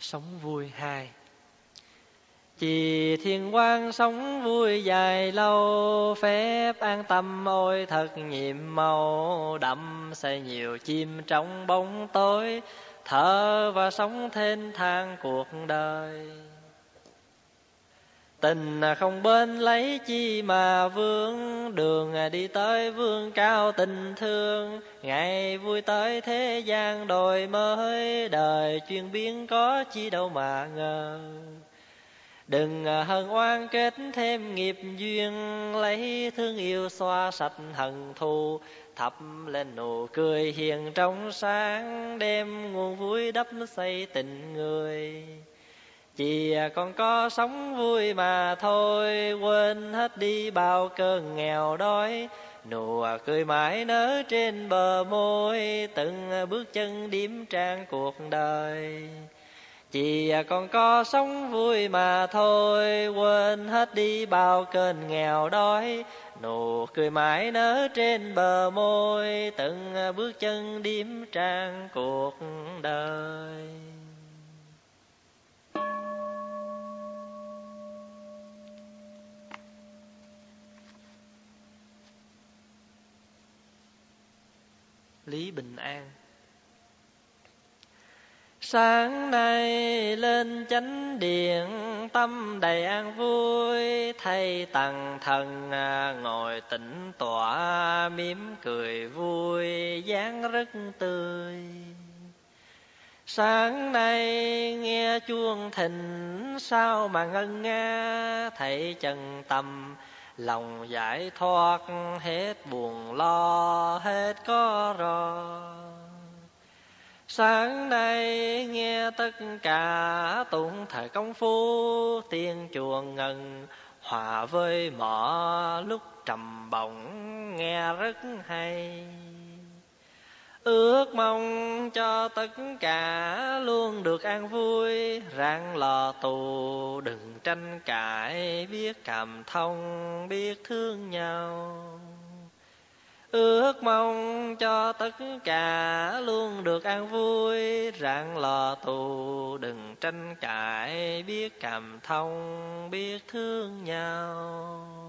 sống vui hai. Chỉ thiên quan sống vui dài lâu, Phép an tâm ôi thật nhiệm màu. Đậm say nhiều chim trong bóng tối, Thở và sống thênh thang cuộc đời. Tình không bên lấy chi mà vương, Đường đi tới vương cao tình thương. Ngày vui tới thế gian đổi mới, Đời chuyên biến có chi đâu mà ngờ. Đừng hận oan kết thêm nghiệp duyên, Lấy thương yêu xoa sạch hận thù. Thắp lên nụ cười hiền trong sáng Đem nguồn vui đắp xây tình người chỉ à, còn à, à, có sống vui mà thôi, quên hết đi bao cơn nghèo đói. Nụ cười mãi nở trên bờ môi, từng bước chân điểm trang cuộc đời. Chỉ còn có sống vui mà thôi, quên hết đi bao cơn nghèo đói. Nụ, cười mãi nở trên bờ môi, từng bước chân điểm trang cuộc đời. Lý Bình An. Sáng nay lên chánh điện, Tâm đầy an vui, Thay tầng thần à, ngồi tĩnh tọa, mỉm cười vui, dáng rất tươi. Sáng nay nghe chuông thịnh, Sao mà ngân nga Thầy trần tâm lòng giải thoát hết buồn lo, hết có rò sáng nay nghe tất cả tụng thời công phu, tiên chuồng ngần hòa với mỏ lúc trầm bổng, nghe rất hay ước mong cho tất cả luôn được an vui. Rạng lò tù đừng tranh cãi. Biết cảm thông, biết thương nhau. Ước mong cho tất cả luôn được an vui. Rạng lò tù đừng tranh cãi. Biết cảm thông, biết thương nhau.